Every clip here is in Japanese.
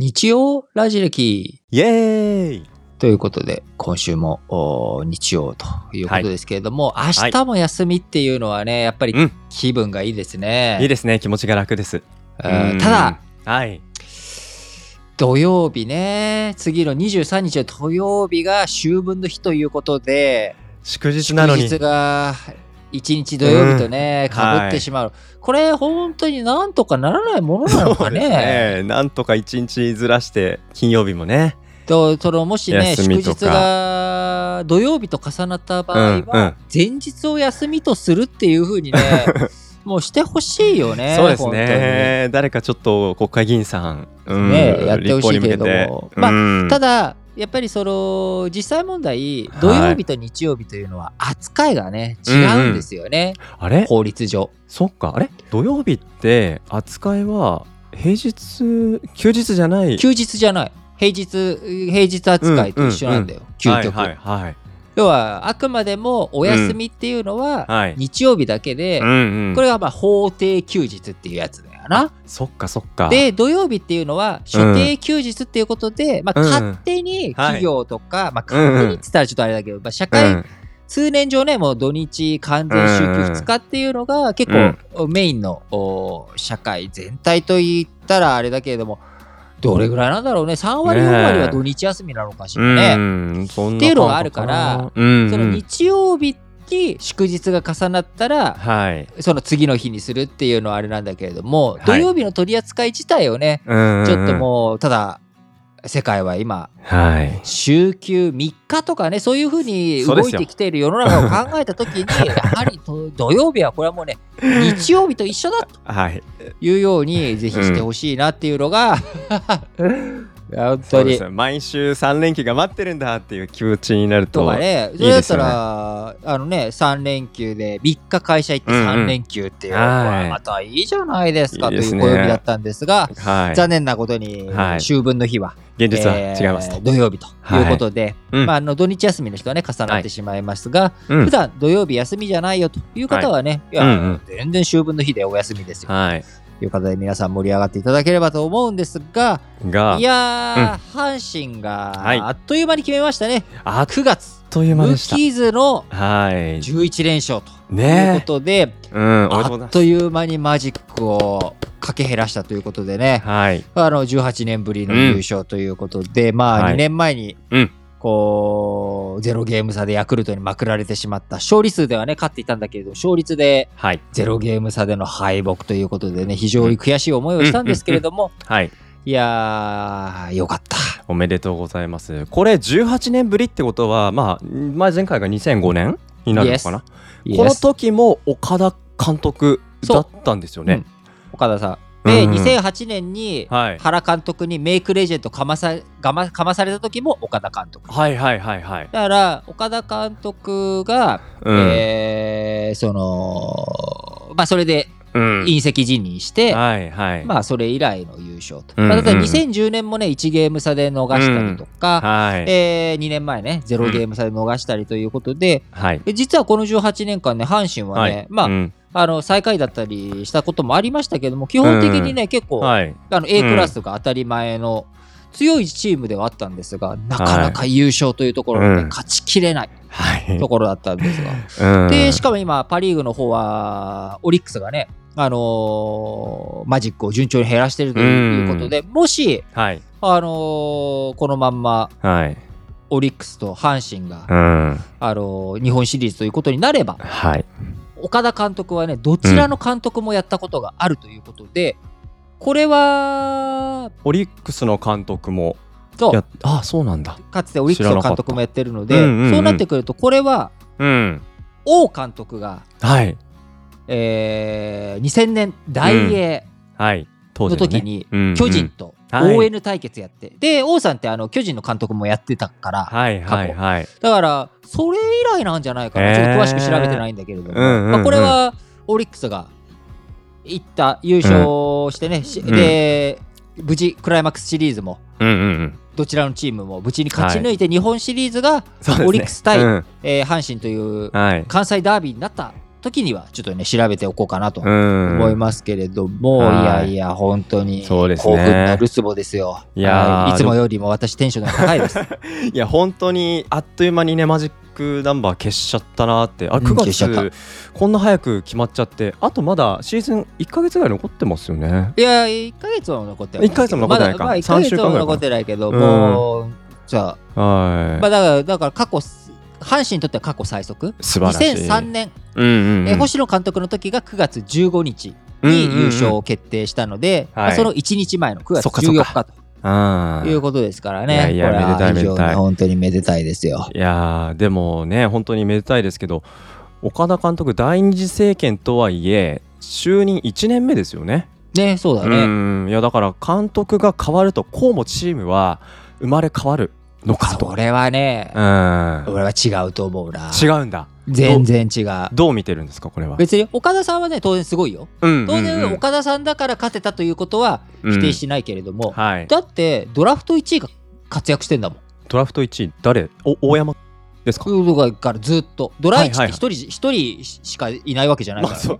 日曜ラジ歴。イエーイ。ということで、今週もお日曜ということですけれども、明日も休みっていうのはね、やっぱりうん。気分がいいですね。いいですね。気持ちが楽です。うん。うん。ただ、はい。土曜日ね、次の23日の土曜日が秋分の日ということで、祝日なのに。祝日が1日土曜日とね、うん。かぶってしまう。これ、本当になんとかならないものなのかね。ね。なんとか一日ずらして金曜日もね。とそのもしね祝日が土曜日と重なった場合は前日を休みとするっていう風にね もうしてほしいよねそうです本ね誰かちょっと国会議員さん、うんねやってほしいけれども。うん当にただやっぱりその実際問題はい。土曜日と日曜日というのは扱いがね違うんですよね、あれ？法律上。そっか。あれ？土曜日って扱いは平日休日じゃない？休日じゃない。平日平日扱いと一緒なんだよ、究極、はいはいはい。要はあくまでもお休みっていうのははい。日曜日だけで、うんうん。これがまあ法定休日っていうやつな？そっかそっか。で土曜日っていうのは所定休日っていうことで、まあ、うん。勝手に企業とか、まあ、うん勝手にって言ったらちょっとあれだけど、まあ、社う会、ん。通年上ねもう土日完全週休2日っていうのが結構メインのお社会全体といったらあれだけれどもどれぐらいなんだろうね？3割ねえ4割は土日休みなのかしらね。っていうのがあるからその日曜日に祝日が重なったらはい。その次の日にするっていうのはあれなんだけれども、い。土曜日の取り扱い自体をね、うんちょっともうただ世界は今はい。週休3日とかねそういうふうに動いてきている世の中を考えた時にやはりと土曜日はこれはもうね 日曜日と一緒だとはい。いうようにぜひしてほしいなっていうのが、い や本当に。そうです。よ毎週3連休が待ってるんだっていう気持ちになるととかね、それだったら、あのね、3連休で3日会社行ってうんうん。3連休っていうのはい。はまたいいじゃないですかという暦だったんですが、はい。残念なことにはい。秋分の日は、現実はえー違いますと、土曜日とい。うことで、うん。まあ、あの土日休みの人はね重なってしまいますが、うん。普段土曜日休みじゃないよという方はね、い、や、うん。うん全然秋分の日でお休みですよ。はい。という方で皆さん盛り上がっていただければと思うんですががいやー、阪神がはい。あっという間に決めましたね、あっ9月という間無でした。傷のはい。11連勝というねことで、えうんあっという間にマジックをかけ減らしたということでね、はい。あの18年ぶりの優勝ということで、まあはい。2年前にうん。こうゼロゲーム差でヤクルトにまくられてしまった勝利数ではね勝っていたんだけれど勝率ではい。ゼロゲーム差での敗北ということでね非常に悔しい思いをしたんですけれども、はいいやーよかった。おめでとうございます。これ18年ぶりってことはまあ前前回が2005年になるのかな、この Yes 時も岡田監督だったんですよね、岡田さん。で、うん。うん2008年にはい。原監督にメイクレジェンドかまさがまかまされた時も岡田監督。はいはいはいはい。だから岡田監督が、うん。えーそのまあそれでうん隕石辞任して、はいはい。まあそれ以来の優勝と。うんまあ、例えばうん。2010年もね1ゲーム差で逃したりとか、はい。え2年前ね0ゲーム差で逃したりということで、はい。で実はこの18年間ね阪神はね、はい。まあ、うん。あの最下位だったりしたこともありましたけども基本的にね、結構、はい。あの A クラスが当たり前の強いチームではあったんですが、なかなか優勝というところで、勝ちきれないはい。ところだったんですが、うん。でしかも今パ・リーグの方はオリックスがね、あのーマジックを順調に減らしているということで、もし、はい。あのーこのまんまはい。オリックスと阪神が、うん。あのー日本シリーズということになればはい。岡田監督はねどちらの監督もやったことがあるということで、これはオリックスの監督もそう。やあそうなんだ。かつてオリックスの監督もやってるので、うんうんうん。そうなってくるとこれはうん。王監督が、はい。えー2000年大英はい。当の時にうん巨人とはい。ON 対決やって、で王さんってあの巨人の監督もやってたから、はいはいはい。だからそれ以来なんじゃないかな、へー。ちょっと詳しく調べてないんだけれども、うんうんうん。まあ、これはオリックスが行った優勝してね、しで無事クライマックスシリーズもうんうんうん。どちらのチームも無事に勝ち抜いて日本シリーズが、オリックス対うん。えー阪神というはい。関西ダービーになった時にはちょっとね調べておこうかなとうん。思いますけれども、はい。いやいや本当にそうですね。興奮のルツボですよ。いやーはい。いつもよりも私テンションが高いです。いや本当にあっという間にねマジックナンバー消しちゃったなって。あうん9消しちゃった。月こんな早く決まっちゃってあとまだシーズン1か月ぐらい残ってますよね。いや1ヶ月は残ってない一ヶ月も残ってないか。まだまあ、1ヶ三週月間ぐらいかは残ってないけど、うん。もうじゃあ。はい、まあだからだから過去阪神にとっては過去最速。素晴らしい。2003年、うんうんうん。え星野監督の時が9月15日に優勝を決定したので、はい。まあその1日前の9月そっかそっか。14日とあー。いうことですからね。いやいやめでたいめでたい。本当にめでたいですよ。いやーでもね本当にめでたいですけど岡田監督第二次政権とはいえ就任1年目ですよね。ね、そうだうね。ん。いやだから監督が変わるとこうもチームは生まれ変わるのかと。それはね、うん俺は違うと思うな。違うんだ。全然違う。どう見てるんですかこれは？別に岡田さんはね、当然すごいよ。うん当然、うんうん岡田さんだから勝てたということは否定しないけれども、はい。だってドラフト1位が活躍してんだもん。ドラフト1位誰？お大山ですか？からずっと。ドラ1はいはいって一人,、一人しかいないわけじゃないから、ねまあ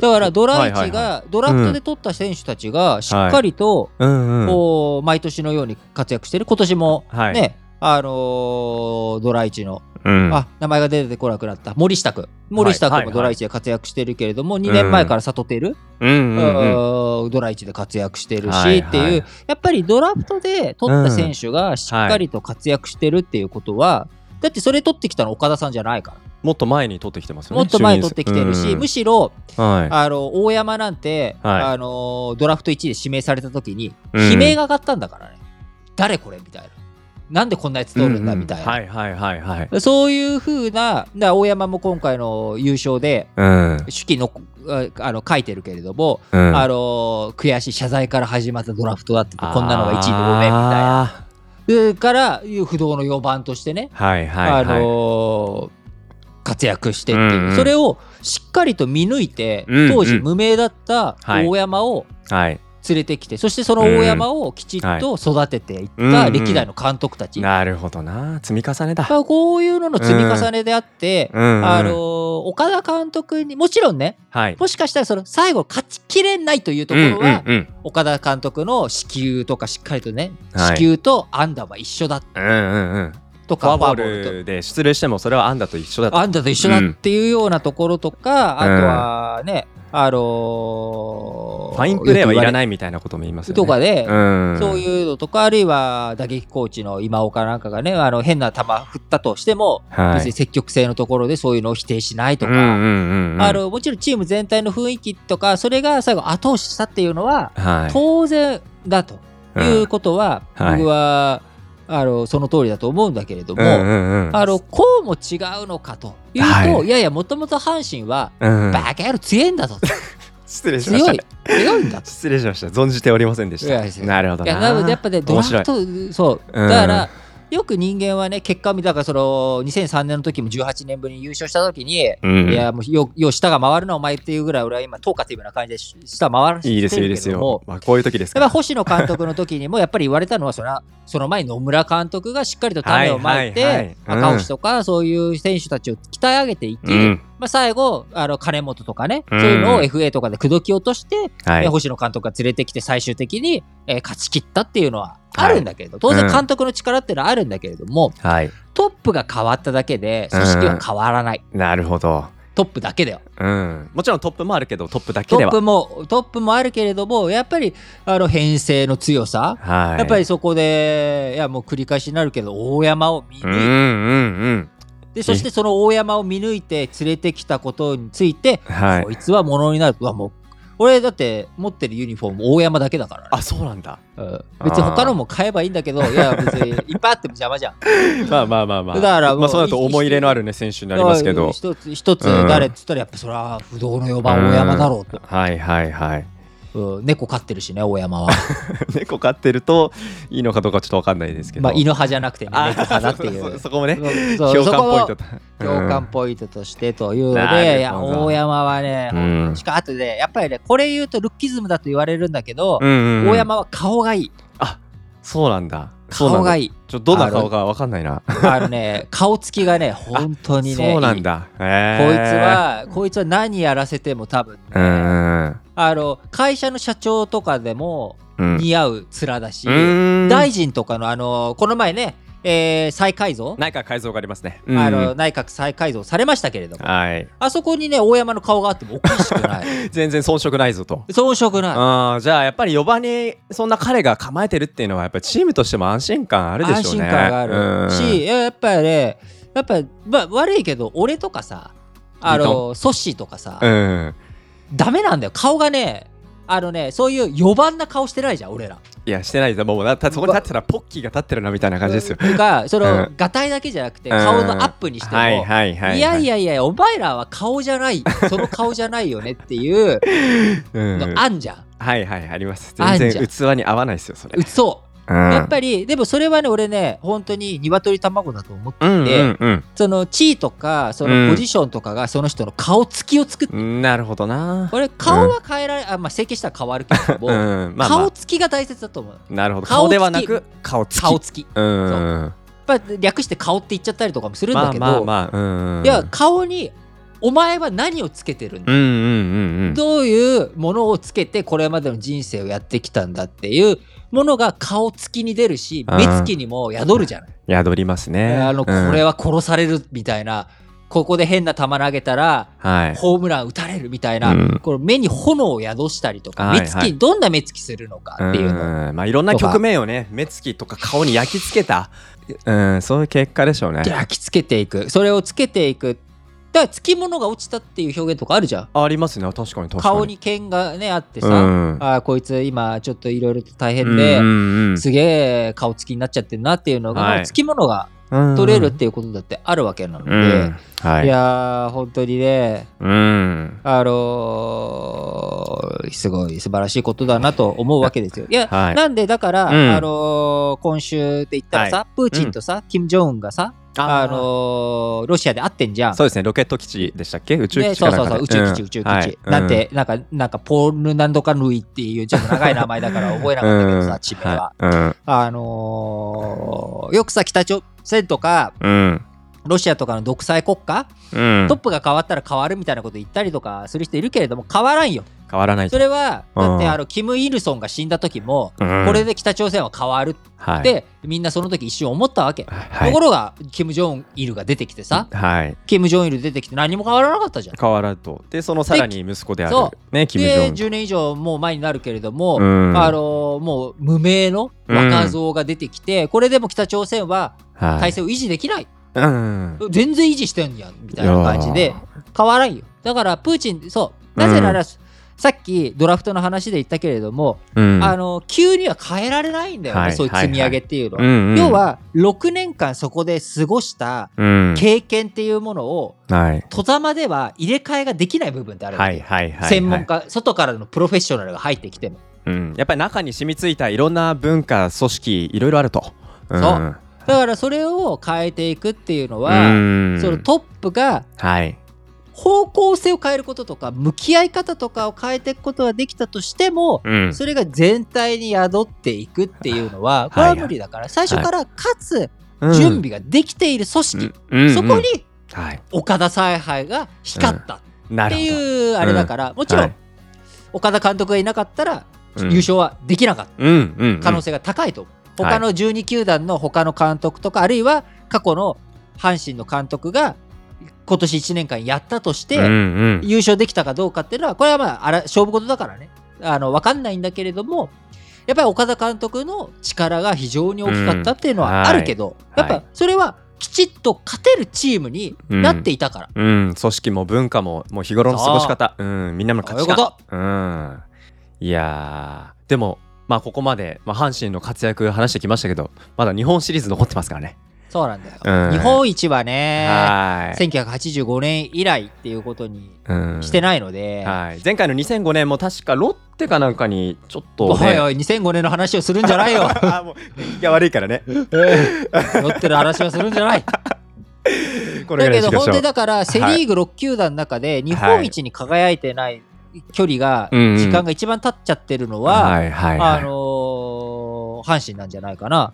だからドラ1はいはいはが、ドラフトで取った選手たちがしっかりと。こう毎年のように活躍してる。今年もはい。ね、あのードラ1の、うん。あ名前が出てこなくなった森下君森下君もドラ1で活躍してるけれども、2年前から里てる、うん。ドラ1で活躍してるし、はいっていうはいやっぱりドラフトで取った選手がしっかりと活躍してるっていうことは、だってそれ取ってきたの岡田さんじゃないからもっと前に取ってきてますよね。もっと前に取ってきてるし、うんむしろはい。あの大山なんて、はいあのドラフト1位で指名された時にうん悲鳴が上がったんだからね、誰これみたいななんでこんなやつ取るんだみたいな、はいはいはいはい。そういうふうな大山も今回の優勝でうん。手記のああの書いてるけれども、うんあの悔しい謝罪から始まったドラフトだっててこんなのが1位でごめんみたいな。から不動の4番としてね、ーはいはいはい。あの活躍してっていう、うんうん。それをしっかりと見抜いて、うんうん。当時無名だったはい。大山をはい。連れてきて、そしてその大山をきちっと育てていったうんうん。歴代の監督たち、なるほどな。積み重ねだ。まあこういうのの積み重ねであって、うんうん。あの岡田監督にもちろんねはい。もしかしたらその最後勝ちきれないというところは、うんうん岡田監督の支給とかしっかりとね、はい。支給と安打は一緒だうんうんうん。とかフォアボールで出塁してもそれはアンダと一緒だと。安打と一緒だっていうようなところとか、あとはね、あのーファインプレーはいらいないみたいなことも言いますよね。とかで、うん。そういうのとか、あるいは打撃コーチの今岡なんかがね、あの変な球振ったとしても、はい。別に積極性のところでそういうのを否定しないとか、うんうんうんうんあのもちろんチーム全体の雰囲気とか、それが最後後押ししたっていうのは、はい。当然だということは、うんはい僕は、あのその通りだと思うんだけれども、うんうんうん。あのこうも違うのかというと、はいい、やいや、もともと阪神は、うんバカ野郎強いんだと、失礼しまし強いた。、強いんだと。失礼しました。存じておりませんでした。なるほどな。いや、なのでやっぱね、ドラフト、そう、うんだから、よく人間はね、結果を見たから、その2003年の時も18年ぶりに優勝した時に、うんいや、もうよ、よう下が回るな、お前っていうぐらい、俺は今、トーカティブな感じでし下回らせていいですよ、いいるですよ。まあ、こういう時ですから。星野監督の時にもやっぱり言われたのはそれはその前に野村監督がしっかりと種をまいて、はいはいはいうん赤星とかそういう選手たちを鍛え上げていき、うんまあ、最後あの金本とかね、うんそういうのを FA とかで口説き落として、はいえ。星野監督が連れてきて最終的に、えー勝ち切ったっていうのはあるんだけれど、当然監督の力っていうのはあるんだけれども、はい。トップが変わっただけで組織は変わらない、なるほど。トップだけだよ。うん。もちろんトップもあるけど、トップだけでは。トップもトップもあるけれどもやっぱりあの編成の強さ、はい。やっぱりそこで、いやもう繰り返しになるけど、大山を見うんう抜いて、んうん。でそしてその大山を見抜いて連れてきたことについて、はいこ。いつはものになるとはもう、俺だって持ってるユニフォーム大山だけだからね。あ、そうなんだ。うん別に他のも買えばいいんだけど、いや別にいっぱいあっても邪魔じゃん。まあまあまあまあ。だからまあ、そうだと思い入れのあるね、選手になりますけど。一つ一つ誰っつったらやっぱそれは不動の4番大山だろうと。はいはいはい。うん猫飼ってるしね、大山は。猫飼ってるといいのかどうかちょっとわかんないですけど。まあ犬派じゃなくてね、あ猫派だっていそう そこもね、共感ポイントだ。共感ポイントとしてというので、いや、大山はね、うんしかもあとで、やっぱりね、これ言うとルッキズムだと言われるんだけど、うんうんうん大山は顔がいい。あそうなんだ顔がいい。ちょどんな顔かわかんないな。あのね、顔つきがね、本当にね、そうないんいだこいつへは、こいつは何やらせても多分ね、えうんあの、会社の社長とかでもうん。似合う面だし、うん。大臣とかのあの、この前ね、えー再改造、内閣改造がありますね。あの内閣再改造されましたけれども、はい。あそこにね、大山の顔があってもおかしくない。全然遜色ないぞと。遜色ない。あーじゃあやっぱり4番にそんな彼が構えてるっていうのはやっぱりチームとしても安心感あるでしょうね。安心感があうん。るし、やっぱりね、やっぱ、まあ、悪いけど、俺とかさ、あリの、ソッシーとかさ、うん。ダメなんだよ。顔がね、あのね、そういう4番な顔してないじゃん、俺ら。いやしてないです。もうだってそこに立ってたらポッキーが立ってるなみたいな感じですよ。とか、その、うん。がたいだけじゃなくて、顔のアップにしても、はいはいはい。いやいやいや、お前らは顔じゃない、その顔じゃないよねっていううんのあんじゃん。はいはいあります。全然器に合わないですよそれ。うそう。うん。やっぱり、でもそれはね、俺ね、本当に鶏卵だと思ってうんて、うんうん。その地位とか、そのポジションとかがその人の顔つきを作って、うん。なるほどな。俺、顔は変えられ、あまあ、整形したら変わるけども、うん。まあま顔つきが大切だと思う。あなるほど。顔ではなく顔つき。顔つき。うん。やっぱ略して顔って言っちゃったりとかもするんまあだけど、まあまあうんいや、顔に、お前は何をつけてるんだうんうんうんうん。どういうものをつけてこれまでの人生をやってきたんだっていうものが顔つきに出るしうん。目つきにも宿るじゃない。宿りますね。あのこうん。れは殺されるみたいな、ここで変な球投げたらはい。ホームラン打たれるみたいな、うん。この目に炎を宿したりとか、はい目つき、はいどんな目つきするのかっていうのまあいろんな局面をね目つきとか顔に焼き付けた。うんそういう結果でしょうね。焼き付けていく。それをつけていくだからつきものが落ちたっていう表現とかあるじゃん。ありますね。確かに確かに。顔に剣がねあってさ、うん。あーこいつ今ちょっといろいろと大変で、うんうんうん。すげえ顔つきになっちゃってるなっていうのが、はい。つきものがうん。取れるっていうことだってあるわけなので、うん。はい。い、やー本当にねうん。あのーすごい素晴らしいことだなと思うわけですよ。いや、はい。なんでだから、うん。あのー今週で言ったらさ、プーチンとさ、キム・ジョンウンがさ、あのーロシアで会ってんじゃん。そうですねロケット基地でしたっけ？宇宙基で地そうそうそう、宇宙基地、宇宙基地。なんて、なんか、なんか、ポール・ナンドカ・ヌイっていう、ちょっと長い名前だから覚えなかったけどさ、地名は。はあのーよくさ、北朝鮮とか、ロシアとかの独裁国家、うん。トップが変わったら変わるみたいなこと言ったりとかする人いるけれども、変わらんよ。変わらないそれは、だってうん。あの、キム・イルソンが死んだ時も、うん。これで北朝鮮は変わる。っはい。て、みんなその時一瞬思ったわけ。はい。ところが、キム・ジョンイルが出てきてさ、はい。キム・ジョンイル出てきて何も変わらなかったじゃん。変わらずと。でそのさらに息子であるそねキム・ジで、ョン。10年以上もう前になるけれども、うん。あのもう無名の若造が出てきて、これでも北朝鮮ははい。体制を維持できない。うん。全然維持してんやん、みたいな感じで、変わらんよ。だから、プーチン、そう、なぜなら、さっきドラフトの話で言ったけれども、うん。あの急には変えられないんだよね、はいそういう積み上げっていうのは。うんうん。要は、6年間そこで過ごしたうん。経験っていうものを、はい。戸ざまでは入れ替えができない部分ってあるはいはいはい。専門家、外からのプロフェッショナルが入ってきても。うん。やっぱり中に染みついたいろんな文化組織いろいろあると。うん。そう。だからそれを変えていくっていうのは、うん。そのトップがはい方向性を変えることとか向き合い方とかを変えていくことができたとしても、うん。それが全体に宿っていくっていうのはこれは無理だから最初からかつ準備ができている組織、うん。そこにはい。岡田采配が光ったっていうあれだから、もちろん、はい。岡田監督がいなかったらうん。優勝はできなかった。可能性が高いと思う、はい。他の12球団の他の監督とかあるいは過去の阪神の監督が今年1年間やったとして、うんうん。優勝できたかどうかっていうのはこれはまああら勝負事だからね。あの分かんないんだけれどもやっぱり岡田監督の力が非常に大きかったっていうのはあるけど、うんはい。やっぱそれはきちっと勝てるチームになっていたから、うん、組織も文化ももう日頃の過ごし方、う。ん、みんなの価値観。そういうん、いやー。でもまあここまで、まあ、阪神の活躍話してきましたけどまだ日本シリーズ残ってますからねそうなんだよ、うん。日本一はねはい、1985年以来っていうことにうん。してないので、はい、前回の2005年も確かロッテかなんかにちょっと、おいね、おい2005年の話をするんじゃないよ。あ もう年季が悪いからね。ロッテの話はするんじゃない。だけど本当いにだからセ・リーグ6球団の中で日本一に輝いてない距離がうんうん。時間が一番経っちゃってるのは、あのー阪神なんじゃないかな。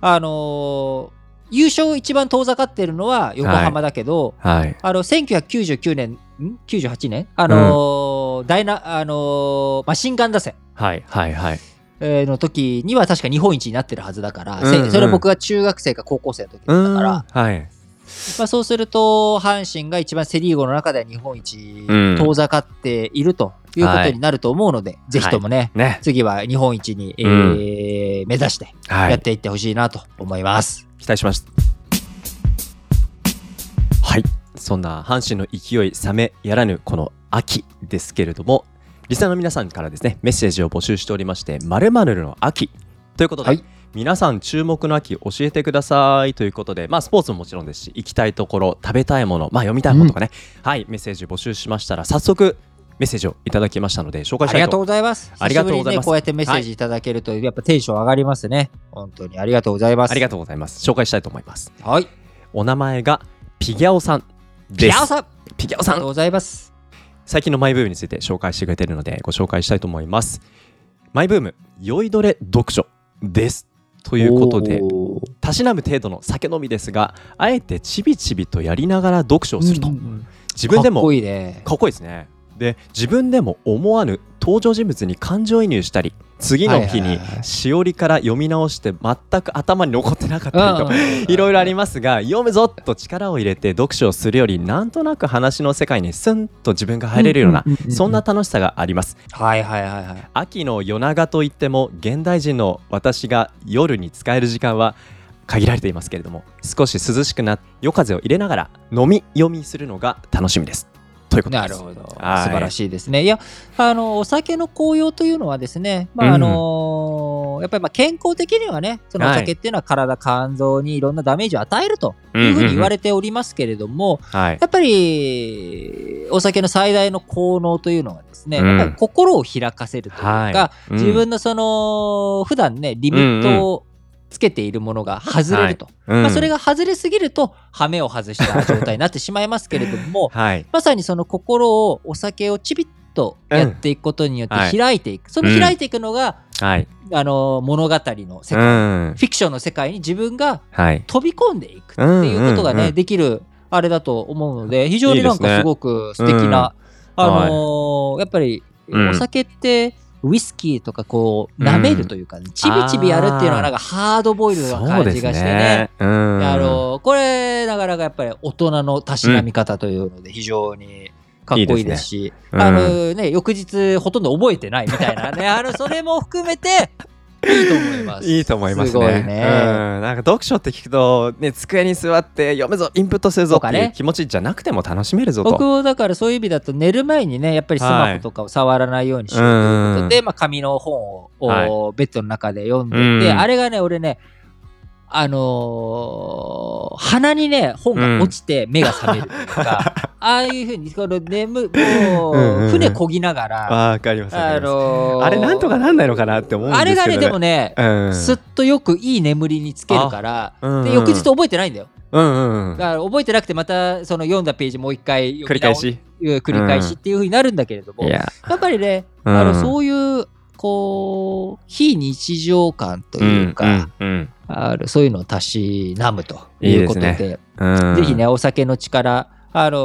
あのー優勝一番遠ざかってるのは横浜だけど、はい。あの1999年、ん ?98 年？あのーダイナ、あのーマシンガン打線。はい。はい。はい。えーの時には確か日本一になってるはずだから、うんうんせそれ僕が中学生か高校生の時だから、はい。まあ、そうすると阪神が一番セ・リーグの中では日本一うん遠ざかっているということになると思うので、ぜひともね、ね。次は日本一に、えうんー目指してはい。やっていってほしいなと思います。期待します。はい。そんな阪神の勢い冷めやらぬこの秋ですけれども、リスナーの皆さんからですね、メッセージを募集しておりまして、〇〇の秋ということで、はい皆さん注目の秋教えてくださいということで、まあスポーツももちろんですし、行きたいところ、食べたいもの、まあ読みたいものとかね、はい、メッセージ募集しましたら、早速メッセージをいただきましたので、紹介したいとありがとうございます。ありがとうございますこうやってメッセージいただけると、やっぱテンション上がりますね。本当にありがとうございます。ありがとうございます。紹介したいと思います。はい。お名前がピギャオさん。ピアオさんあピギャオさんりがとうございます。最近のマイブームについて紹介してくれているのでご紹介したいと思いますマイブーム酔いどれ読書ですということでたしなむ程度の酒飲みですがあえてちびちびとやりながら読書をすると、うんうんうん自分でもかっこいいね。かっこいいですねで自分でも思わぬ登場人物に感情移入したり次の日にしおりから読み直して全く頭に残ってなかったりとうん。いろいろありますが読むぞと力を入れて読書をするよりなんとなく話の世界にスンと自分が入れるようなそんな楽しさがあります。はいはいはいはい。秋の夜長といっても現代人の私が夜に使える時間は限られていますけれども少し涼しくな夜風を入れながら飲み読みするのが楽しみですということです。なるほど。素はい。晴らしいですね。いや、あの、お酒の効用というのはですね、まあ、あのやっぱりまあ健康的にはね、そのお酒っていうのは体、肝臓にいろんなダメージを与えるというふうに言われておりますけれども、はい。やっぱり、お酒の最大の効能というのはですね、うん。やっぱり心を開かせるというか、自分のその、普段ね、リミットをつけているものが外れると。うん。まあ、それが外れすぎると、ハメを外した状態になってしまいますけれども、はい。まさにその心をお酒をちびっとやっていくことによってうん。はい開いていく。その開いていくのが、はい。あの、物語の世う界、ん。フィクションの世界に自分がはい。飛び込んでいくっていうことがね、うんうんうん。できるあれだと思うので、非常になんかすごく素敵な、うん。あのーやっぱり、うん。お酒って、ウイスキーとかこう、舐めるというか、ちびちびやるっていうのはなんかハードボイルドな感じがしてね。ね。うん。あのこれなかなかやっぱり大人のたしなみ方というので非常にかっこいいですし、いいですねあのね、翌日ほとんど覚えてないみたいなね、あの、それも含めていいと思います。いいと思いますね。すごいね。うん、なんか読書って聞くと、ね、机に座って読むぞ、インプットするぞってとかねいう気持ちじゃなくても楽しめるぞと。僕もだからそういう意味だと寝る前にね、やっぱりスマホとかを触らないようにしようということで、まあ紙の本を、はいおベッドの中で読んでうんて、あれがね、俺ね、あのー鼻にね、本が落ちて目が覚めるとか、ああいうふうに、この眠、もうんうんうう、ん船こぎながら、わかります。わかありますのーあれなんとかなんないのかなって思うんですけど、ね。あれがね、でもね、うん、すっとよくいい眠りにつけるから、うんうんで翌日覚えてないんだよ。うんうんうんだから覚えてなくてまたその読んだページもう一回繰り返し。うん繰り返しっていう風になるんだけれども、いや、やっぱりね、うんあのそういうこう非日常感というか、うんうんあのそういうのをたしなむということで。いいでうん。ぜひねお酒の力あのー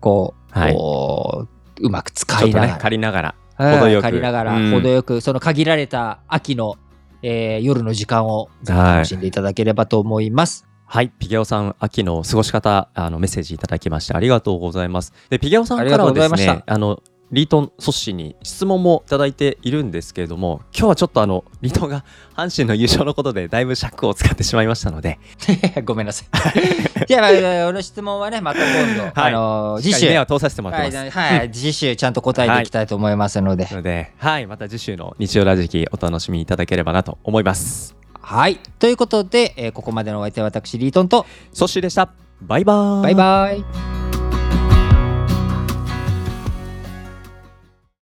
こう,、はい。こううまく使いながら、借りながら。うん程よく。借りながら、うん。程よくその限られた秋の、えー夜の時間を楽しんでいただければと思います。はい、ピゲオさん、秋の過ごし方、あのメッセージいただきましてありがとうございます。で、ピゲオさんからはですねあのリートン・ソッシーに質問もいただいているんですけれども、今日はちょっとあのリートンが阪神の優勝のことでだいぶ尺を使ってしまいましたので、ごめんなさい。じゃあ、まあ俺の質問はね、また今度、はいあのー次週、目はは通させてもらってます。い、はい次週ちゃんと答えていきたいと思いますので。ので、はい、また次週の日曜ラジキお楽しみいただければなと思います。はい。ということで、えーここまでのお相手は私、リートンと、ソッシーでした。バイバーイ。バイバイ。